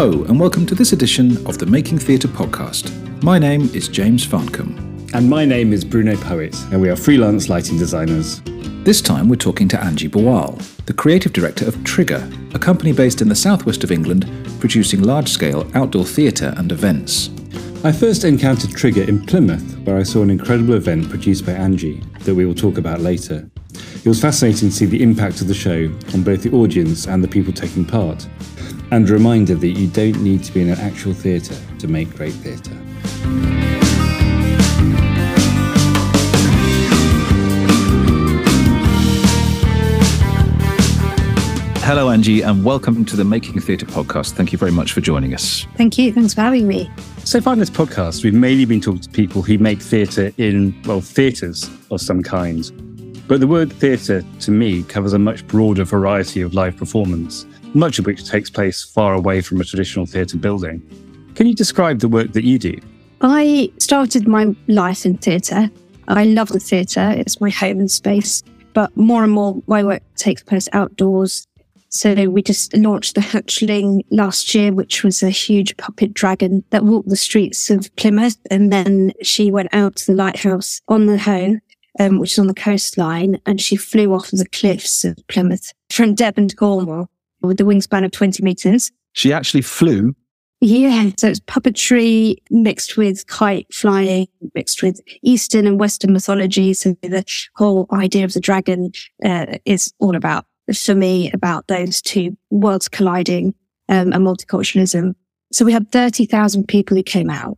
Hello, and welcome to this edition of the Making Theatre podcast. My name is James Farncombe. And my name is Bruno Poet, and we are freelance lighting designers. This time we're talking to Angie Bual, the creative director of Trigger, a company based in the southwest of England producing large scale outdoor theatre and events. I first encountered Trigger in Plymouth, where I saw an incredible event produced by Angie that we will talk about later. It was fascinating to see the impact of the show on both the audience and the people taking part, and a reminder that you don't need to be in an actual theatre to make great theatre. Hello, Angie, and welcome to the Making Theatre podcast. Thank you very much for joining us. Thank you. Thanks for having me. So far in this podcast, we've mainly been talking to people who make theatre in, well, theatres of some kind. But the word theatre, to me, covers a much broader variety of live performance, much of which takes place far away from a traditional theatre building. Can you describe the work that you do? I started my life in theatre. I love the theatre, it's my home and space. But more and more, my work takes place outdoors so we just launched the Hatchling last year, which was a huge puppet dragon that walked the streets of Plymouth. And then she went out to the lighthouse on the Hoe, um, which is on the coastline, and she flew off of the cliffs of Plymouth from Devon to Cornwall with the wingspan of 20 meters. She actually flew. Yeah. So it's puppetry mixed with kite flying, mixed with Eastern and Western mythology. So the whole idea of the dragon uh, is all about for me about those two worlds colliding um, and multiculturalism. So we had 30,000 people who came out.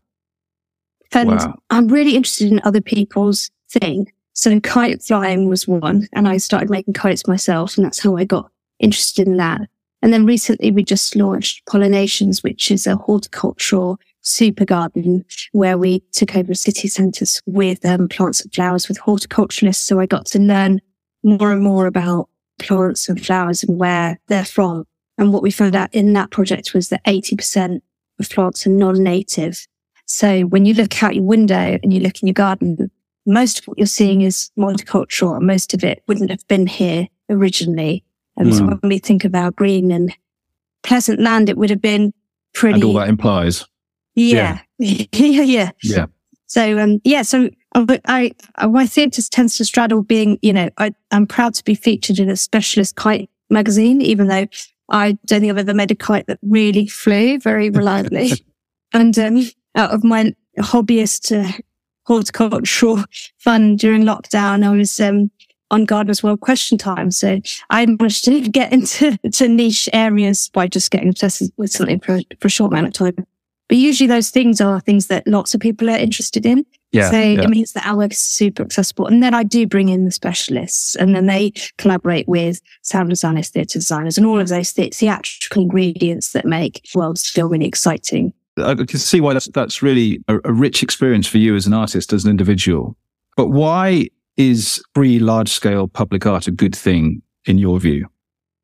And wow. I'm really interested in other people's thing. So kite flying was one and I started making kites myself and that's how I got interested in that. And then recently we just launched Pollinations, which is a horticultural super garden where we took over city centres with um, plants and flowers with horticulturalists. So I got to learn more and more about plants and flowers and where they're from. And what we found out in that project was that 80% of plants are non-native. So when you look out your window and you look in your garden, most of what you're seeing is multicultural and most of it wouldn't have been here originally. And mm. so hmm. when we think about green and pleasant land, it would have been pretty. And all that implies. Yeah. Yeah. yeah. yeah. Yeah. So, um, yeah. So but I, uh, my theatre tends to straddle being, you know, I, I'm proud to be featured in a specialist kite magazine, even though I don't think I've ever made a kite that really flew very reliably. and um, out of my hobbyist uh, horticultural fun during lockdown, I was um, on Gardeners World Question Time. So I managed to get into to niche areas by just getting obsessed with something for, for a short amount of time. But usually those things are things that lots of people are interested in. Yeah, so yeah. it means that our work is super accessible. And then I do bring in the specialists and then they collaborate with sound designers, theatre designers and all of those th- theatrical ingredients that make worlds feel really exciting. I can see why that's, that's really a, a rich experience for you as an artist, as an individual. But why is free large scale public art a good thing in your view?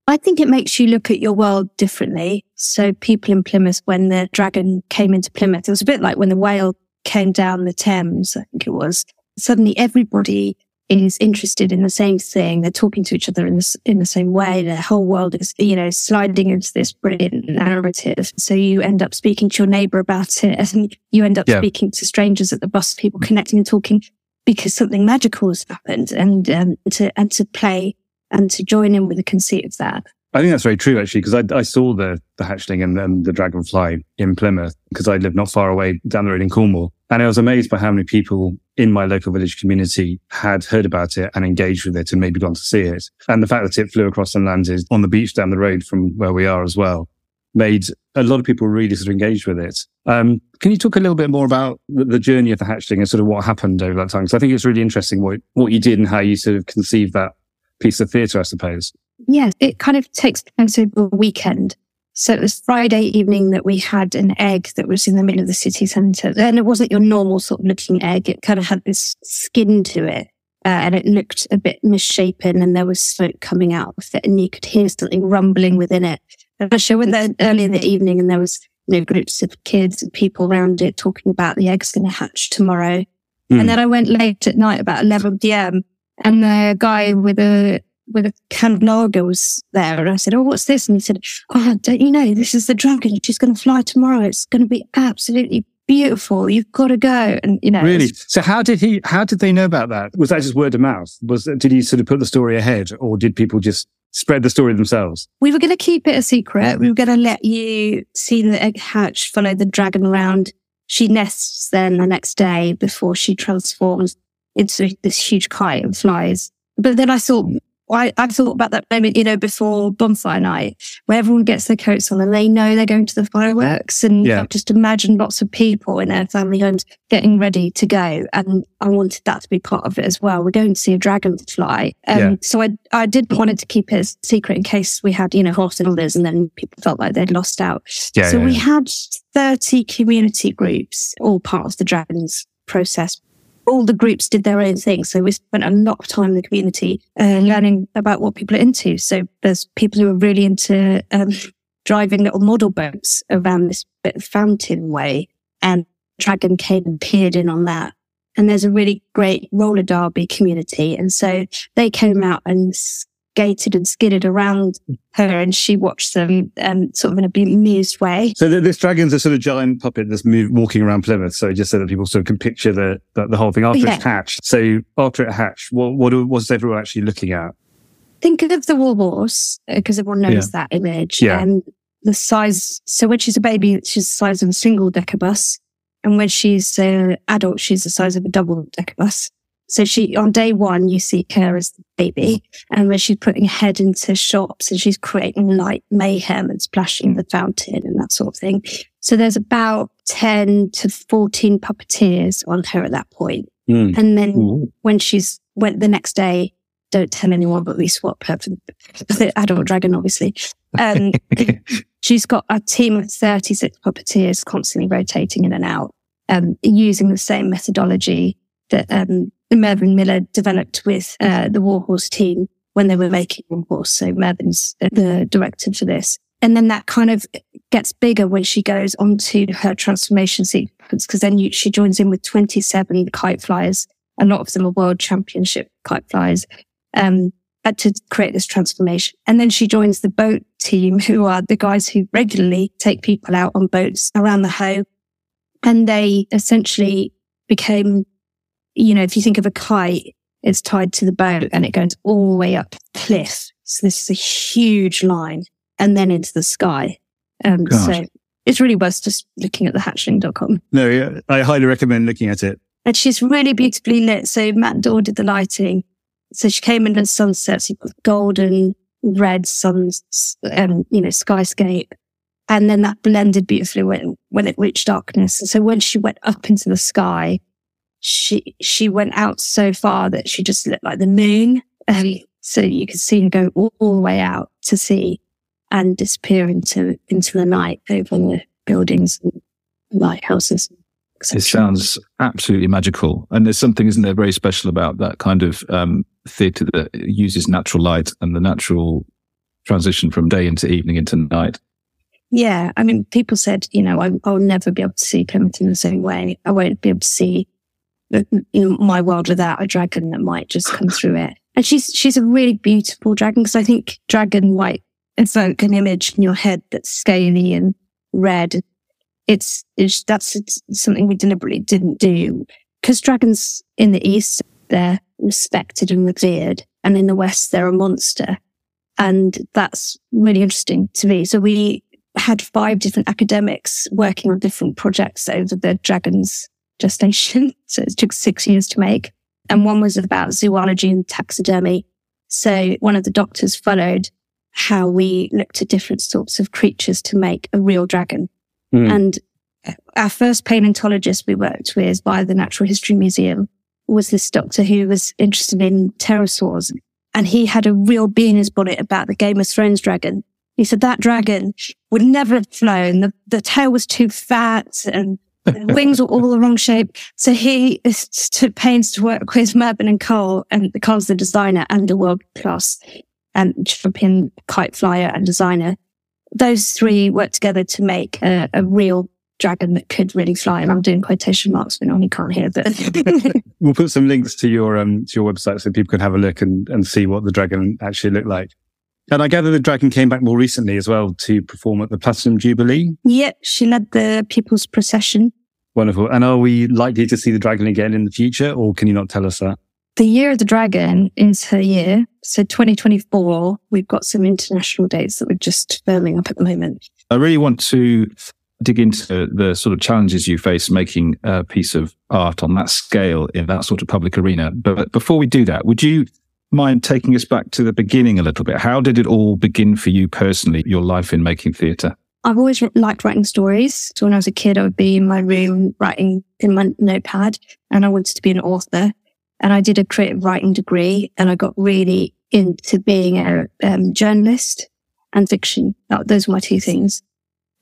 I think it makes you look at your world differently. So people in Plymouth, when the dragon came into Plymouth, it was a bit like when the whale came down the Thames, I think it was, suddenly everybody is interested in the same thing. They're talking to each other in the, in the same way. The whole world is, you know, sliding into this brilliant narrative. So you end up speaking to your neighbor about it and you end up yeah. speaking to strangers at the bus, people connecting and talking because something magical has happened and, um, to, and to play and to join in with the conceit of that. I think that's very true, actually, because I, I, saw the the hatchling and then the dragonfly in Plymouth because I live not far away down the road in Cornwall, and I was amazed by how many people in my local village community had heard about it and engaged with it and maybe gone to see it. And the fact that it flew across and landed on the beach down the road from where we are as well made a lot of people really sort of engaged with it. Um, can you talk a little bit more about the, journey of the hatchling and sort of what happened over that time? Because I think it's really interesting what what you did and how you sort of conceived that piece of theatre, I suppose. Yeah, it kind of takes place over a weekend. So it was Friday evening that we had an egg that was in the middle of the city centre. And it wasn't your normal sort of looking egg. It kind of had this skin to it. Uh, and it looked a bit misshapen and there was smoke coming out of it and you could hear something rumbling within it. And I went there early in the evening and there was, you know, groups of kids and people around it talking about the egg's going to hatch tomorrow. Mm. And then I went late at night about 11 PM and the guy with a with a can of lager was there. And I said, Oh, what's this? And he said, Oh, don't you know, this is the dragon. She's going to fly tomorrow. It's going to be absolutely beautiful. You've got to go. And, you know, really. So how did he, how did they know about that? Was that just word of mouth? Was, did he sort of put the story ahead or did people just spread the story themselves? We were going to keep it a secret. We were going to let you see the egg hatch, follow the dragon around. She nests then the next day before she transforms into this huge kite and flies. But then I thought, I, I thought about that moment, you know, before bonfire night, where everyone gets their coats on and they know they're going to the fireworks. And yeah. just imagine lots of people in their family homes getting ready to go. And I wanted that to be part of it as well. We're going to see a dragonfly. Um, yeah. So I, I did wanted to keep it a secret in case we had, you know, hospitals and then people felt like they'd lost out. Yeah, so yeah, we had 30 community groups, all part of the Dragons process all the groups did their own thing. So we spent a lot of time in the community uh, learning about what people are into. So there's people who are really into um, driving little model boats around this bit of fountain way. And Dragon came and peered in on that. And there's a really great roller derby community. And so they came out and skated and skidded around her and she watched them um, sort of in a bemused way. So this dragon's a sort of giant puppet that's move, walking around Plymouth. So just so that people sort of can picture the, the, the whole thing after yeah. it's hatched. So after it hatched, what, what was everyone actually looking at? Think of the war horse because uh, everyone knows yeah. that image. Yeah. And the size. So when she's a baby, she's the size of a single decker bus. And when she's an adult, she's the size of a double decker bus. So she, on day one, you see her as the baby and when she's putting her head into shops and she's creating like mayhem and splashing the fountain and that sort of thing. So there's about 10 to 14 puppeteers on her at that point. Mm. And then Ooh. when she's went the next day, don't tell anyone, but we swap her for the adult dragon, obviously. Um, she's got a team of 36 puppeteers constantly rotating in and out, um, using the same methodology that um, Mervyn Millar developed with uh, the Warhorse team when they were making Warhorse. So Mervyn's the director for this. And then that kind of gets bigger when she goes onto her transformation sequence because then you, she joins in with 27 kite flyers. A lot of them are world championship kite flyers. Um, to create this transformation. And then she joins the boat team, who are the guys who regularly take people out on boats around the Hoe. And they essentially became you know, if you think of a kite, it's tied to the boat and it goes all the way up the cliff. So this is a huge line and then into the sky. Um, so it's really worth just looking at the hatchling.com. No, yeah, I highly recommend looking at it. And she's really beautifully lit. So Matt Daw did the lighting. So she came in the sunsets, you've got golden, red suns, and, you know, skyscape. And then that blended beautifully when, when it reached darkness. And so when she went up into the sky, she she went out so far that she just looked like the moon. Um, so you could see her go all, all, the way out to sea and disappear into into the night over the buildings and lighthouses. It sounds absolutely magical, and there's something, isn't there, very special about that kind of um, theatre that uses natural light and the natural transition from day into evening into night. Yeah, I mean, people said, you know, I, will never be able to see Plymouth in the same way. I won't be able to see my world without a dragon that might just come through it. And she's she's a really beautiful dragon because I think dragon might evoke an image in your head that's scaly and red. It's, it's that's it's something we deliberately didn't do because dragons in the east they're respected and revered, and in the west they're a monster, and that's really interesting to me. So we had five different academics working on different projects over the dragons gestation. So it took six years to make. And one was about zoology and taxidermy. So one of the doctors followed how we looked at different sorts of creatures to make a real dragon. Mm. And our first paleontologist we worked with by the Natural History Museum was this doctor who was interested in pterosaurs. And he had a real bee in his bonnet about the Game of Thrones dragon. He said that dragon would never have flown. The, the tail was too fat and wings were all the wrong shape. So he took pains to work with Mervyn and Cole, and Cole's the designer and a world class um, champion kite flyer and designer. Those three worked together to make a, a real dragon that could really fly. And I'm doing quotation marks, but no one can't hear. But we'll put some links to your um to your website so people can have a look and, and see what the dragon actually looked like. And I gather the dragon came back more recently as well to perform at the Platinum Jubilee. Yep, she led the People's Procession. Wonderful. And are we likely to see the dragon again in the future, or can you not tell us that? The year of the dragon is her year. So 2024, we've got some international dates that we're just firming up at the moment. I really want to dig into the sort of challenges you face making a piece of art on that scale in that sort of public arena. But before we do that, would you mind taking us back to the beginning a little bit? How did it all begin for you personally, your life in making theatre? I've always liked writing stories. So when I was a kid, I would be in my room writing in my notepad and I wanted to be an author. And I did a creative writing degree and I got really into being a um, journalist and fiction. Those were my two things.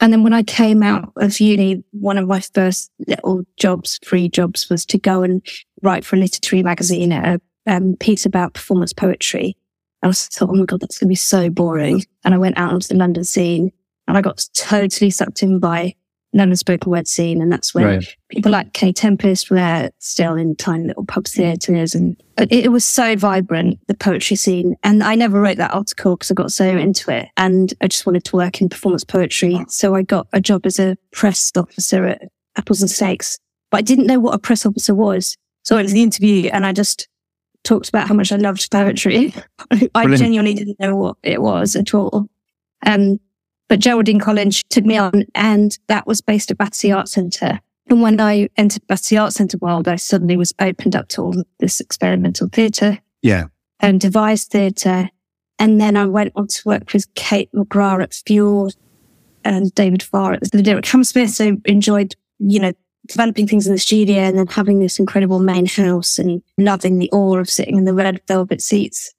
And then when I came out of uni, one of my first little jobs, free jobs, was to go and write for a literary magazine a um, piece about performance poetry. I was thought, oh my God, that's going to be so boring. And I went out onto the London scene and I got totally sucked in by London spoken word scene. And that's when right. people like Kae Tempest were still in tiny little pub theatres. And it, it, was so vibrant, the poetry scene. And I never wrote that article because I got so into it. And I just wanted to work in performance poetry. So I got a job as a press officer at Apples and Snakes, but I didn't know what a press officer was. So I went to the interview and I just talked about how much I loved poetry. I genuinely didn't know what it was at all. Um, but Geraldine Collinge took me on and that was based at Battersea Arts Centre. And when I entered Battersea Arts Centre world, I suddenly was opened up to all this experimental theatre. Yeah. And devised theatre. And then I went on to work with Kate McGrath at Fuel and David Farr at the Lyric Hammersmith. So enjoyed, you know, developing things in the studio and then having this incredible main house and loving the awe of sitting in the red velvet seats.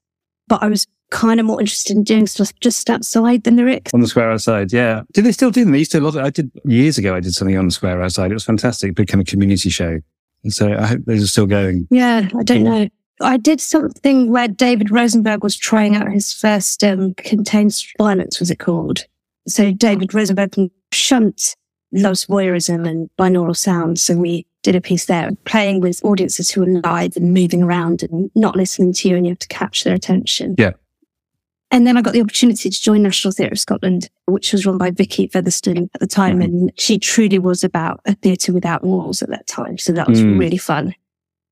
But I was kind of more interested in doing stuff just outside than the lyrics. On the square outside, yeah. Do they still do them? They used to a lot. Of, I did years ago. I did something on the square outside. It was fantastic. It became a community show. And so I hope those are still going. Yeah, I don't know. I did something where David Rosenberg was trying out his first um, contained violence, was it called? So David Rosenberg Shunt loves voyeurism and binaural sound. So we did a piece there playing with audiences who are live and moving around and not listening to you and you have to catch their attention. Yeah. And then I got the opportunity to join National Theatre of Scotland, which was run by Vicky Featherstone at the time. Mm. And she truly was about a theatre without walls at that time. So that was mm. really fun.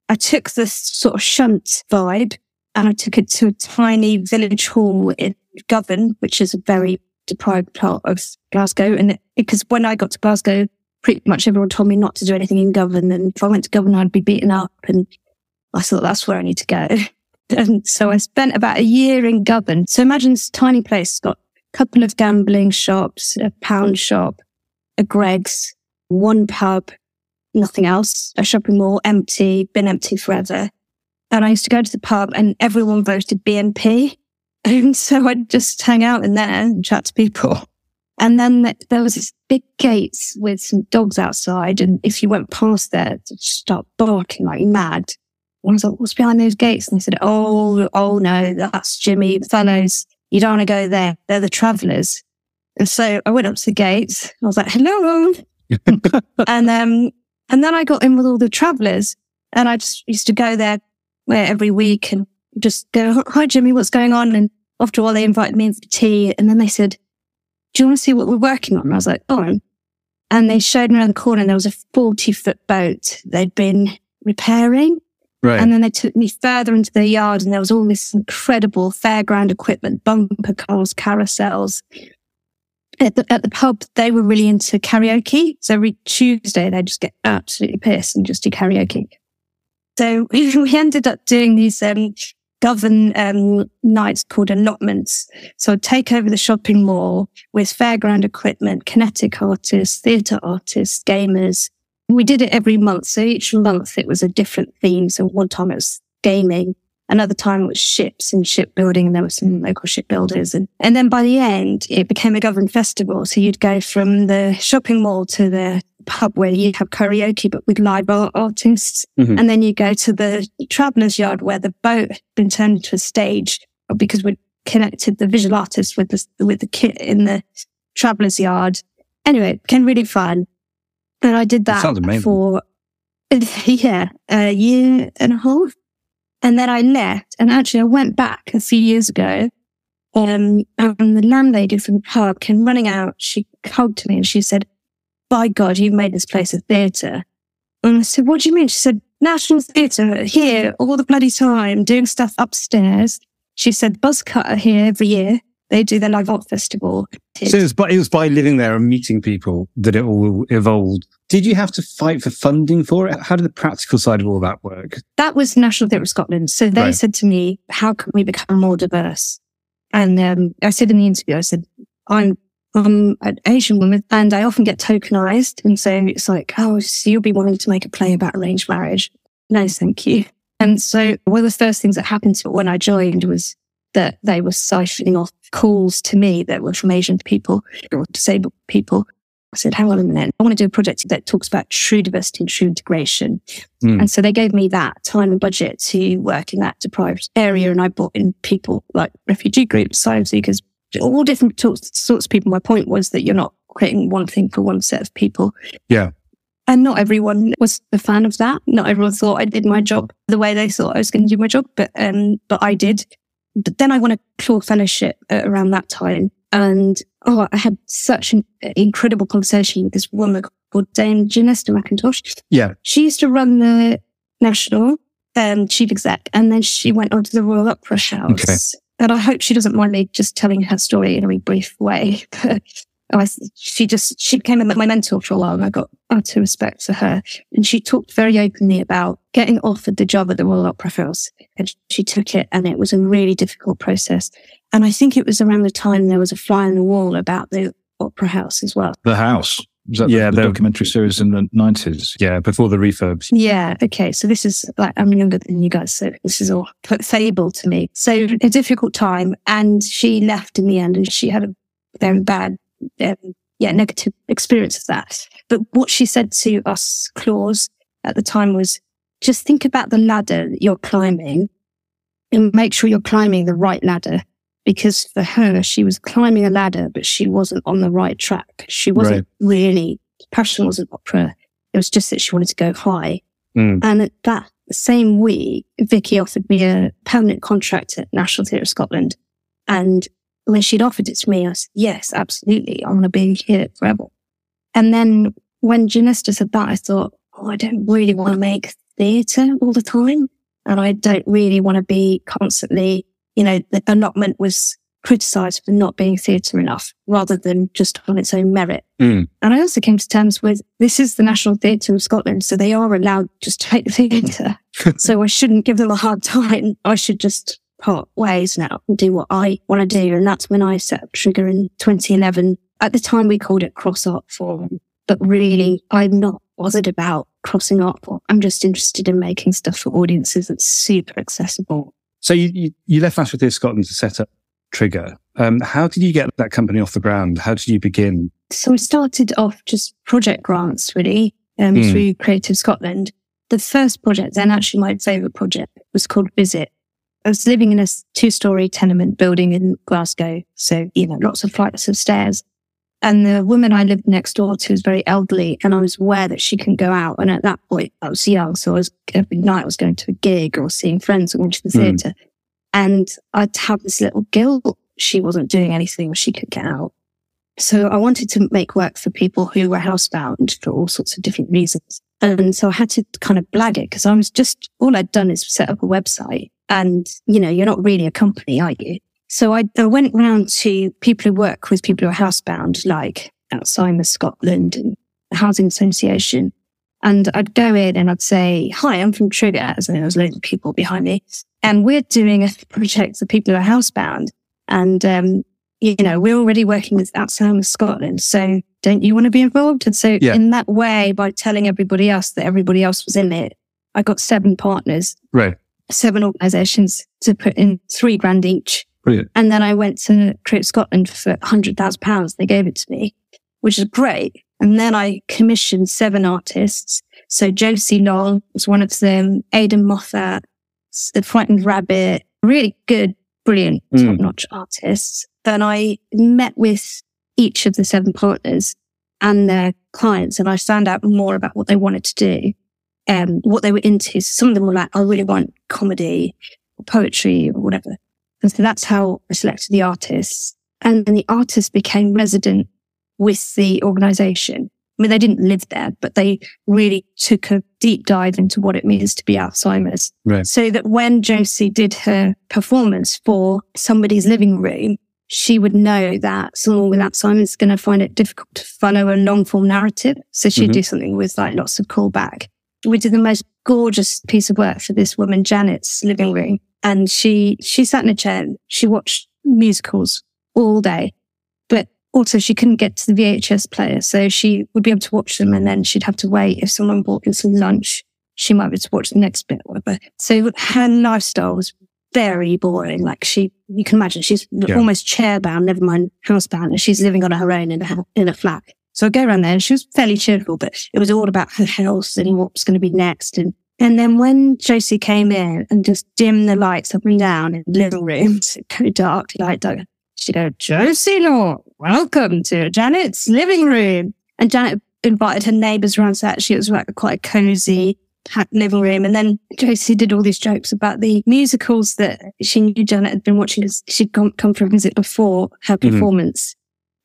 I took this sort of shunt vibe and I took it to a tiny village hall in Govan, which is a very deprived part of Glasgow. And because when I got to Glasgow, pretty much everyone told me not to do anything in Govan. And if I went to Govan, I'd be beaten up. And I thought that's where I need to go. and so I spent about a year in Govan. So imagine this tiny place, got a couple of gambling shops, a pound shop, a Greggs, one pub, nothing else, a shopping mall, empty, been empty forever. And I used to go to the pub and everyone voted BNP. And so I'd just hang out in there and chat to people. And then there was this big gates with some dogs outside. And if you went past there, they'd start barking like mad. I was like, what's behind those gates? And they said, oh, oh no, that's Jimmy Fellows. You don't want to go there. They're the travelers. And so I went up to the gates. I was like, hello. and, um, and then I got in with all the travelers and I just used to go there every week and just go, hi, Jimmy, what's going on? And after a while, they invited me in for tea. And then they said, do you want to see what we're working on? And I was like, oh. And they showed me around the corner and there was a 40 foot boat they'd been repairing. Right. And then they took me further into the yard and there was all this incredible fairground equipment, bumper cars, carousels. At the, at the pub, they were really into karaoke. So every Tuesday, they just get absolutely pissed and just do karaoke. So we ended up doing these um, Govan um, nights called allotments. So I'd take over the shopping mall with fairground equipment, kinetic artists, theatre artists, gamers. We did it every month. So each month it was a different theme. So one time it was gaming. Another time it was ships and shipbuilding, and there were some local shipbuilders. And, and then by the end, it became a Govan festival. So you'd go from the shopping mall to the pub where you have karaoke, but with live artists. Mm-hmm. And then you go to the traveller's yard where the boat had been turned into a stage because we connected the visual artists with the, with the kit in the traveller's yard. Anyway, it became really fun. And I did that, sounds amazing. for, yeah, a year and a half. And then I left and actually I went back a few years ago. Um, and the landlady from the pub came running out. She hugged me and she said, by God, you've made this place a theatre. And I said, what do you mean? She said, National Theatre here all the bloody time, doing stuff upstairs. She said, Buzzcut are here every year. They do their live art festival. So it was, by, it was by living there and meeting people that it all evolved. Did you have to fight for funding for it? How did the practical side of all that work? that was National Theatre of Scotland. So they Right. said to me, how can we become more diverse? And um, I said in the interview, I said, I'm, I'm an Asian woman and I often get tokenized. And so it's like, oh, so you'll be wanting to make a play about arranged marriage. No, thank you. And so one of the first things that happened to when I joined was that they were siphoning off calls to me that were from Asian people or disabled people. I said, hang on a minute. I want to do a project that talks about true diversity and true integration. Mm. And so they gave me that time and budget to work in that deprived area. And I brought in people like refugee groups, asylum seekers, all different sorts, of people. My point was that you're not creating one thing for one set of people. Yeah. And not everyone was a fan of that. Not everyone thought I did my job the way they thought I was going to do my job, but um, but I did. But then I won a Clore Fellowship uh, around that time, and oh, I had such an incredible conversation with this woman called Dame Genista McIntosh. Yeah. She used to run the national um, chief exec, and then she went on to the Royal Opera House. Okay. And I hope she doesn't mind me just telling her story in a very brief way. I, she just she became my mentor for a while, and I got utter respect for her. And she talked very openly about getting offered the job at the Royal Opera House, and she took it, and it was a really difficult process. And I think it was around the time there was a fly on the wall about the Opera House as well. The House. Was that Yeah, the, the the- documentary series in the 90s? Yeah. Before the refurbs. Yeah. Okay. So this is like, I'm younger than you guys. So this is all fable to me. So a difficult time. And she left in the end and she had a very bad, um, yeah, negative experience of that. But what she said to us, Claus, at the time was just think about the ladder that you're climbing and make sure you're climbing the right ladder. Because for her, she was climbing a ladder, but she wasn't on the right track. She wasn't really, passion wasn't opera. It was just that she wanted to go high. Mm. And at that same week, Vicky offered me a permanent contract at National Theatre of Scotland. And when she'd offered it to me, I said, yes, absolutely. I want to be here forever. And then when Genista said that, I thought, oh, I don't really want to make theatre all the time. And I don't really want to be constantly, you know, the allotment was criticized for not being theatre enough rather than just on its own merit. Mm. And I also came to terms with this is the National Theatre of Scotland, so they are allowed just to take the theatre. so I shouldn't give them a hard time. I should just part ways now and do what I want to do. And that's when I set up Trigger in 2011. At the time, we called it Cross Art Forum, but really, I'm not bothered about crossing art form. I'm just interested in making stuff for audiences that's super accessible. So you, you, you left National Scotland to set up Trigger. Um, how did you get that company off the ground? How did you begin? So we started off just project grants really um, Hmm. through Creative Scotland. The first project, and actually my favourite project, was called Visit. I was living in a two story tenement building in Glasgow. So, you know, lots of flights of stairs. And the woman I lived next door to was very elderly and I was aware that she couldn't go out. And at that point, I was young. So I was every night I was going to a gig or seeing friends or going to the Hmm. theatre. And I'd have this little guilt. She wasn't doing anything or she could get out. So I wanted to make work for people who were housebound for all sorts of different reasons. And so I had to kind of blag it because I was just, all I'd done is set up a website and, you know, you're not really a company, are you? So I, I went round to people who work with people who are housebound, like Alzheimer's Scotland and the Housing Association. And I'd go in and I'd say, hi, I'm from Trigger. And there was loads of people behind me. And we're doing a project for people who are housebound. And, um, you know, we're already working with Alzheimer's Scotland. So don't you want to be involved? And so Yeah. in that way, by telling everybody else that everybody else was in it, I got seven partners, Right. seven organizations to put in three grand each. Brilliant. And then I went to Create Scotland for hundred thousand pounds. They gave it to me, which is great. And then I commissioned seven artists. So Josie Long was one of them, Aidan Moffat, The Frightened Rabbit, really good, brilliant, Mm. top notch artists. Then I met with each of the seven partners and their clients. And I found out more about what they wanted to do and what they were into. Some of them were like, I really want comedy or poetry or whatever. And so that's how I selected the artists. And then the artists became resident with the organization. I mean, they didn't live there, but they really took a deep dive into what it means to be Alzheimer's. Right. So that when Josie did her performance for somebody's living room, she would know that someone with Alzheimer's is going to find it difficult to follow a long form narrative. So she'd Mhm. do something with like lots of callback. We did the most gorgeous piece of work for this woman, Janet's living room. And she, she sat in a chair. She watched musicals all day, but also she couldn't get to the VHS player. So she would be able to watch them and then she'd have to wait. If someone bought some lunch, she might be able to watch the next bit or whatever. So her lifestyle was very boring. Like she, you can imagine she's Yeah. almost chair bound, never mind housebound, and she's living on her own in a, in a flat. So I go around there and she was fairly cheerful, but it was all about her health and what was going to be next. And, and then when Josie came in and just dimmed the lights up and down in the living room, so go dark, light dark, she'd go, Josie Long, welcome to Janet's living room. And Janet invited her neighbors around. So actually it was like quite a cozy living room. And then Josie did all these jokes about the musicals that she knew Janet had been watching because she'd come, come for a visit before her Mhm. performance.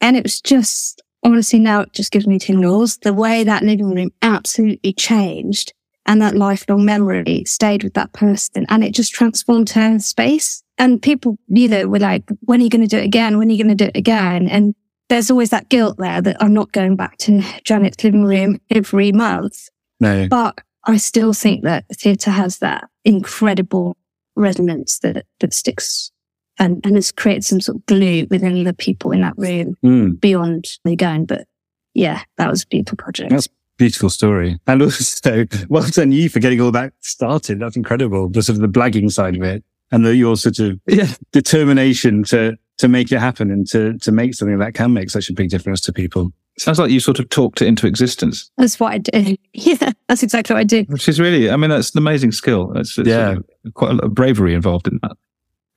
And it was just, honestly, now it just gives me tingles. The way that living room absolutely changed and that lifelong memory stayed with that person and it just transformed her space. And people, you know, were like, when are you going to do it again? When are you going to do it again? And there's always that guilt there that I'm not going back to Janet's living room every month. No. But I still think that theatre has that incredible resonance that, that sticks and, and has created some sort of glue within the people in that room Mm. beyond the going. But yeah, that was a beautiful project. That's beautiful story. And also, well done you for getting all that started. That's incredible. The sort of the blagging side of it and the, your sort of Yeah. determination to, to make it happen and to, to make something that can make such a big difference to people. Sounds like you sort of talked it into existence, That's what I do. Yeah, that's exactly what I do. which is really, I mean, that's an amazing skill. It's, it's Yeah. quite a lot of bravery involved in that.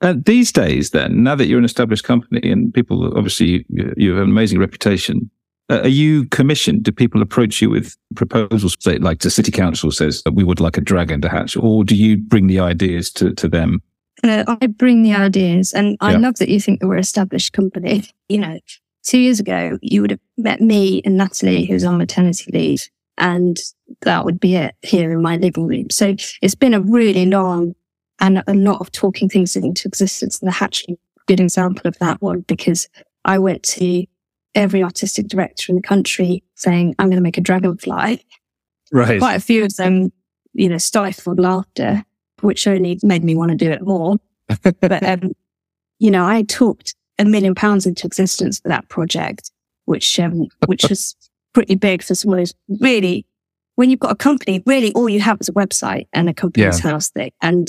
Uh, these days, then, now that you're an established company and people obviously you, you have an amazing reputation, uh, are you commissioned? Do people approach you with proposals, say, like the city council says that we would like a dragon to hatch, or do you bring the ideas to, to them? Uh, I bring the ideas and I Yeah. love that you think that we're an established company. You know, two years ago, you would have met me and Natalie, who's on maternity leave, and that would be it here in my living room. So it's been a really long and a lot of talking things into existence. And the hatching, good example of that one, because I went to every artistic director in the country saying, I'm going to make a dragonfly Right. quite a few of them, you know, stifled laughter, which only made me want to do it more. but, um, you know, I talked a million pounds into existence for that project, which, um, which was pretty big for someone who's really, when you've got a company, really all you have is a website and a Companies House thing. And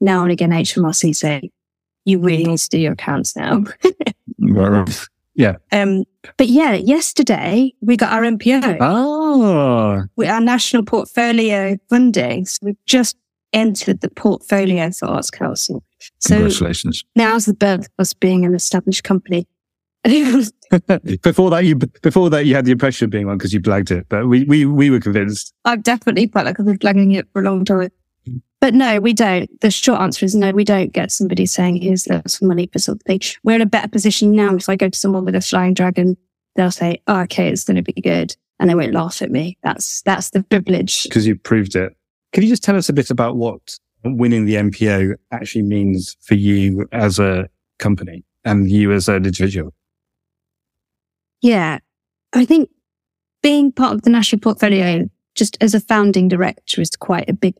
now and again, HMRC say, you really need to do your accounts now. Right, right. um, but yeah, yesterday we got our MPO. Oh, with our national portfolio funding. So we've just entered the portfolio for Arts Council. So Congratulations. now's the birth of us being an established company. before that, you before that you had the impression of being one because you blagged it, but we we we were convinced. I've definitely felt like I've been blagging it for a long time. But no, we don't. The short answer is no, we don't get somebody saying, here's some money for something. We're in a better position now. If I go to someone with a flying dragon, they'll say, oh, okay, it's going to be good. And they won't laugh at me. That's, that's the privilege. because you proved it. Can you just tell us a bit about what winning the MPO actually means for you as a company and you as an individual? Yeah. I think being part of the national portfolio just as a founding director is quite a big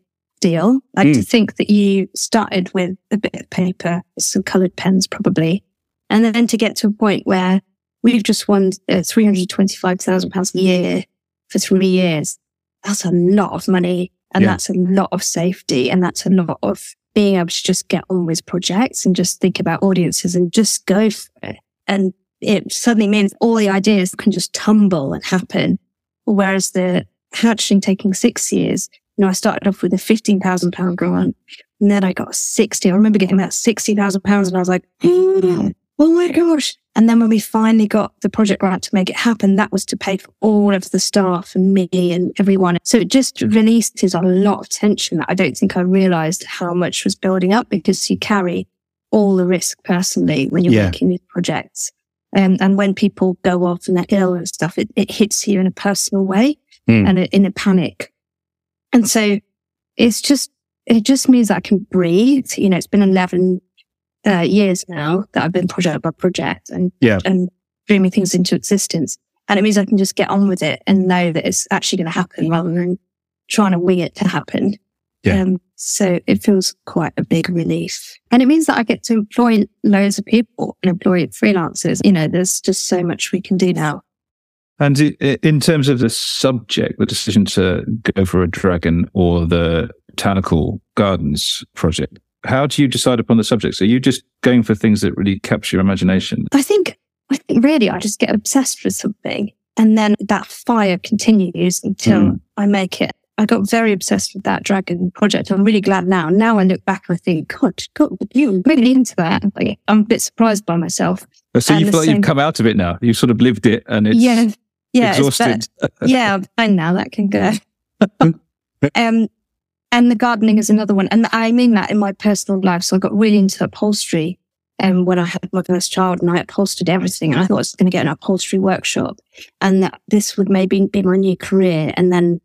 deal. Like to think that you started with a bit of paper, some colored pens probably, and then to get to a point where we've just won uh, £325,000 a year for three years. That's a lot of money and Yeah. that's a lot of safety and that's a lot of being able to just get on with projects and just think about audiences and just go for it. And it suddenly means all the ideas can just tumble and happen. Whereas the hatching taking six years, you know, I started off with a £15,000 grant and then I got 60. I remember getting that £60,000 and I was like, oh my gosh. And then when we finally got the project grant to make it happen, that was to pay for all of the staff and me and everyone. So it just releases a lot of tension that I don't think I realized how much was building up because you carry all the risk personally when you're Yeah. making these projects. Um, and when people go off and they're ill and stuff, it, it hits you in a personal way Hmm. and in a panic. And so it's just, it just means I can breathe. You know, it's been 11 uh, years now that I've been project by project and, Yeah. and dreaming things into existence. And it means I can just get on with it and know that it's actually going to happen rather than trying to wing it to happen. Yeah. Um, so it feels quite a big relief. And it means that I get to employ loads of people and employ freelancers. You know, there's just so much we can do now. And in terms of the subject, the decision to go for a dragon or the botanical gardens project, how do you decide upon the subjects? Are you just going for things that really capture your imagination? I think, I think really I just get obsessed with something and then that fire continues until Mm. I make it. I got very obsessed with that dragon project. I'm really glad now. Now I look back and I think, God, God, you really into that. Like, I'm a bit surprised by myself. So you And the feel like same- you've come out of it now. You've sort of lived it and it's yeah. Yeah. exhausted. yeah, I'm fine now. That can go. um, and the gardening is another one. And I mean that in my personal life. So I got really into upholstery. um, when I had my first child and I upholstered everything. And I thought I was going to get an upholstery workshop and that this would maybe be my new career. And then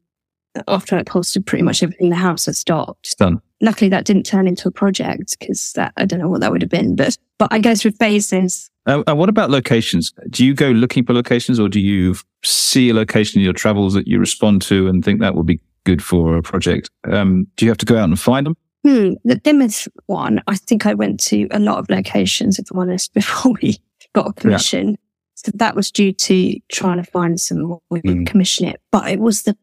after I upholstered pretty much everything in the house, I stopped. It's done. Luckily, that didn't turn into a project because that I don't know what that would have been. But but I go through phases. Uh, and what about locations? Do you go looking for locations or do you see a location in your travels that you respond to and think that would be good for a project? Um, do you have to go out and find them? Hmm, the Plymouth one, I think I went to a lot of locations, if I'm honest, before we got a commission. So that was due to trying to find some we would Mm. commission it, but it was the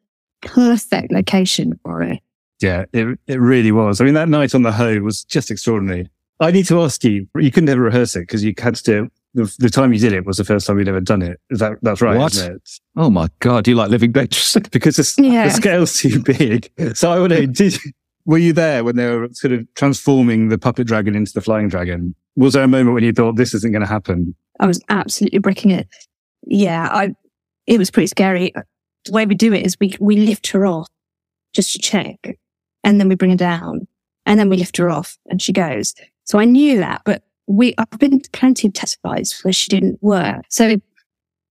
perfect location for it. Yeah, it it really was. I mean, that night on the Hoe was just extraordinary. I need to ask you, you couldn't ever rehearse it because you had to do it. The, the time you did it was the first time you'd ever done it. Is that, that's right, What? isn't it? Oh my God, you like living dangerously. Because the, Yeah. the scale's too big. So I want to—did were you there when they were sort of transforming the puppet dragon into the flying dragon? Was there a moment when you thought this isn't going to happen? I was absolutely bricking it. Yeah, I. It was pretty scary. The way we do it is we we lift her off just to check, and then we bring her down, and then we lift her off, and she goes. So I knew that, but we I've been to plenty of test flights where she didn't work. So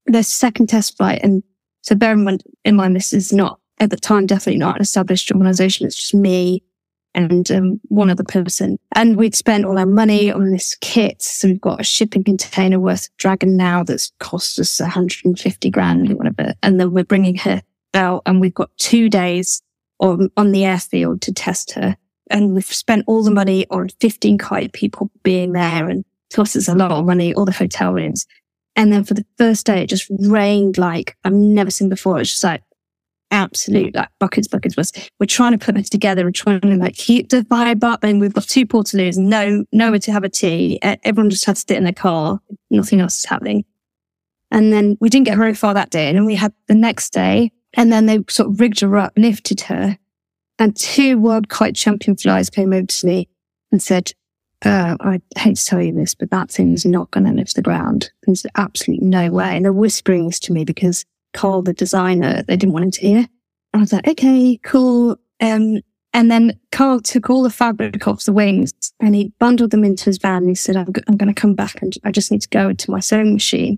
the second test flight, and so bear in mind, in mind this is not at the time definitely not an established organisation. It's just me and um, one other person. And we'd spent all our money on this kit. So we've got a shipping container worth of Dragon now that's cost us 150 grand or whatever. And then we're bringing her out and we've got two days on, on the airfield to test her. And we've spent all the money on 15 kite people being there and cost us a lot of money, all the hotel rooms. And then for the first day, it just rained like I've never seen before. It's just like absolute like buckets, buckets was. We're trying to put this together and trying to like keep the vibe up. And we've got two portaloos, no nowhere to have a tea. Everyone just had to sit in their car. Nothing else is happening. And then we didn't get very far that day. And then we had the next day, and then they sort of rigged her up, lifted her, and two world kite champion flies came over to me and said, uh, I hate to tell you this, but that thing's not going to lift the ground. There's absolutely no way. And they're whispering this to me because Carl, the designer, they didn't want him to hear. And I was like, okay, cool. Um, and then Carl took all the fabric off the wings and he bundled them into his van. And he said, I'm, g- I'm going to come back and I just need to go to my sewing machine.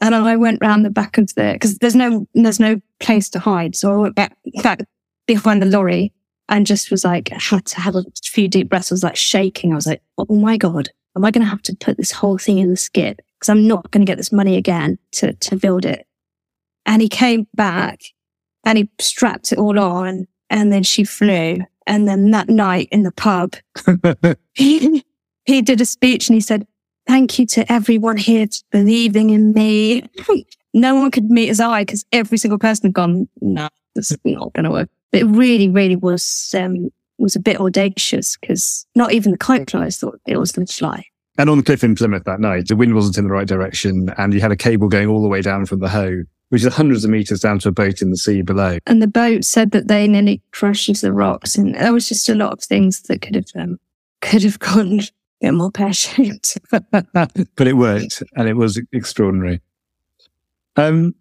And I went round the back of the, cause there's no, there's no place to hide. So I went back, back behind the lorry and just was like, had to have a few deep breaths. I was like shaking. I was like, oh my God, am I going to have to put this whole thing in the skip? Cause I'm not going to get this money again to, to build it. And he came back and he strapped it all on and then she flew. And then that night in the pub, he, he did a speech and he said, thank you to everyone here for believing in me. no one could meet his eye because every single person had gone, no, this is not going to work. But it really, really was, um, was a bit audacious because not even the kite flyers thought it was going to fly. And on the cliff in Plymouth that night, the wind wasn't in the right direction and you had a cable going all the way down from the Hoe, which is hundreds of meters down to a boat in the sea below. And the boat said that they nearly crashed into the rocks. And there was just a lot of things that could have, um, could have gone a bit more pear shaped. but it worked and it was extraordinary. Um,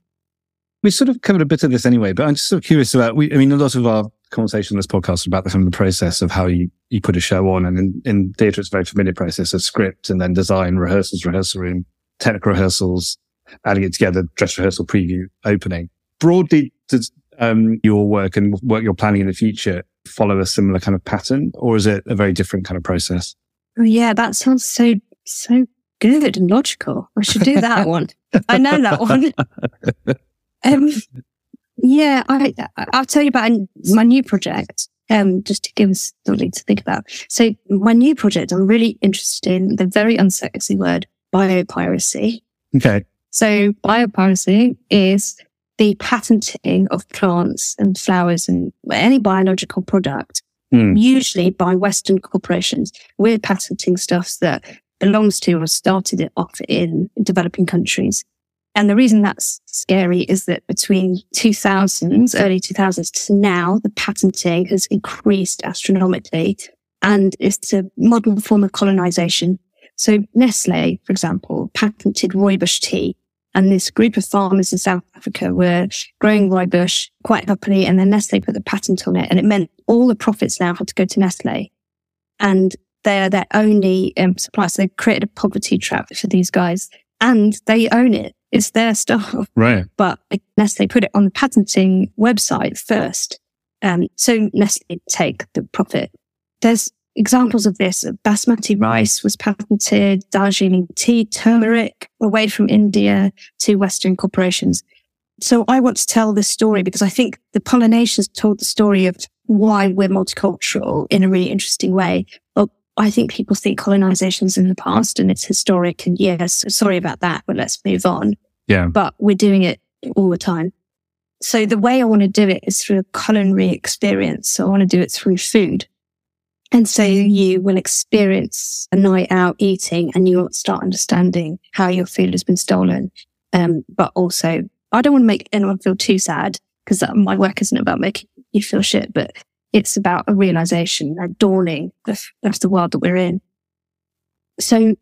we sort of covered a bit of this anyway, but I'm just sort of curious about, we, I mean, a lot of our conversation on this podcast is about the, kind of the process of how you, you put a show on. And in, in theatre, it's a very familiar process of script and then design, rehearsals, rehearsal room, technical rehearsals, adding it together, dress rehearsal, preview, opening. Broadly, does um, your work and work you're planning in the future follow a similar kind of pattern or is it a very different kind of process? Oh, yeah, that sounds so, so good and logical. I should do that one. I know that one. Um, yeah, I, I'll tell you about my new project. Um, just to give us something to think about. So my new project, I'm really interested in the very unsexy word biopiracy. Okay. So biopiracy is the patenting of plants and flowers and any biological product, Mm. usually by Western corporations. We're patenting stuff that belongs to or started it off in developing countries. And the reason that's scary is that between 2000s, early 2000s to now, the patenting has increased astronomically and it's a modern form of colonization. So Nestle, for example, patented rooibos tea. And this group of farmers in South Africa were growing rooibos quite happily. And then Nestle put the patent on it. And it meant all the profits now had to go to Nestle. And they're their only um, supplier. So they created a poverty trap for these guys and they own it. It's their stuff Right. but unless they put it on the patenting website first. Um, so Nestle take the profit. There's examples of this. Basmati rice was patented, Darjeeling tea, turmeric, away from India to Western corporations. So I want to tell this story because I think the pollinations told the story of why we're multicultural in a really interesting way. Well, I think people think colonization's in the past and it's historic. And yes, sorry about that, but let's move on Yeah. but we're doing it all the time. So the way I want to do it is through a culinary experience. So I want to do it through food. And so you will experience a night out eating and you'll start understanding how your food has been stolen. Um, but also I don't want to make anyone feel too sad because my work isn't about making you feel shit, but it's about a realization, a dawning of, of the world that we're in. So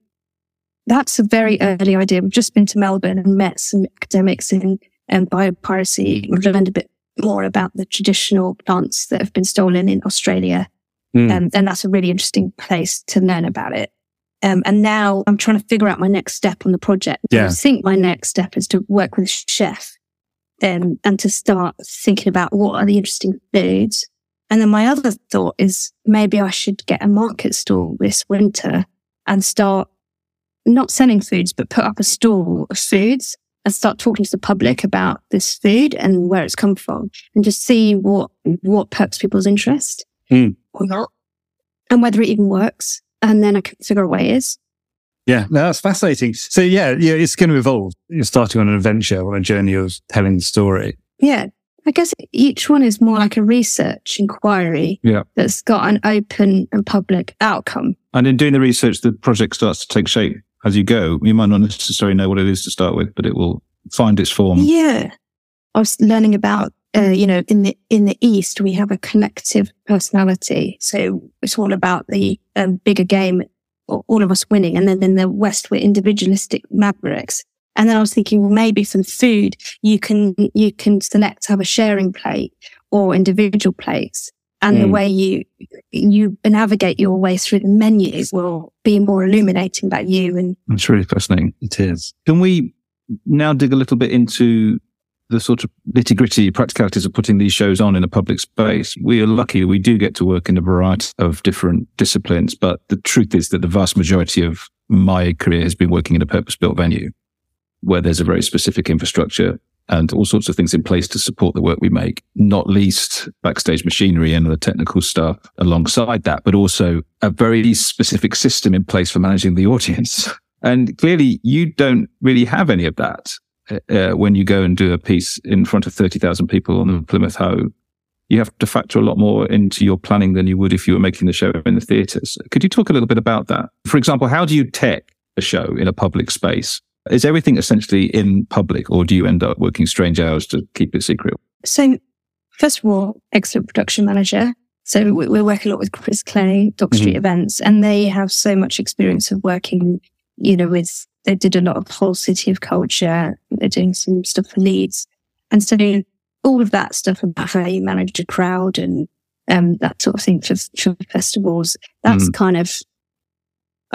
that's a very early idea. We've just been to Melbourne and met some academics in um, biopiracy. We've learned a bit more about the traditional plants that have been stolen in Australia. Mm. Um, and that's a really interesting place to learn about it. Um, and now I'm trying to figure out my next step on the project. Yeah. I think my next step is to work with a chef um, and to start thinking about what are the interesting foods. And then my other thought is maybe I should get a market stall this winter and start not selling foods, but put up a stall of foods and start talking to the public about this food and where it's come from and just see what, what perks people's interest Mm. or not and whether it even works. And then I can figure out what it is. Yeah, no, that's fascinating. So yeah, yeah, it's going to evolve. You're starting on an adventure, on a journey of telling the story. Yeah. I guess each one is more like a research inquiry Yeah. that's got an open and public outcome. And in doing the research, the project starts to take shape as you go. You might not necessarily know what it is to start with, but it will find its form. Yeah. I was learning about, uh, you know, in the, in the East, we have a collective personality. So it's all about the um, bigger game, all of us winning. And then in the West, we're individualistic mavericks. And then I was thinking, well, maybe from food, you can, you can select to have a sharing plate or individual plates. And the Mm. way you, you navigate your way through the menu will be more illuminating about you and It's really fascinating. It is. Can we now dig a little bit into the sort of nitty gritty practicalities of putting these shows on in a public space? We are lucky we do get to work in a variety of different disciplines, but the truth is that the vast majority of my career has been working in a purpose built venue where there's a very specific infrastructure and all sorts of things in place to support the work we make, not least backstage machinery and the technical stuff alongside that, but also a very specific system in place for managing the audience. And clearly you don't really have any of that uh, uh, when you go and do a piece in front of 30,000 people on the Plymouth Hoe. You have to factor a lot more into your planning than you would if you were making the show in the theatres. Could you talk a little bit about that? For example, how do you tech a show in a public space? Is everything essentially in public or do you end up working strange hours to keep it secret? So, first of all, excellent production manager. So we- we're working a lot with Chris Clay, Dock Street Mhm. Events, and they have so much experience of working, you know, with, they did a lot of whole city of culture. They're doing some stuff for Leeds. And so all of that stuff about how you manage a crowd and um, that sort of thing for, for festivals, that's kind of,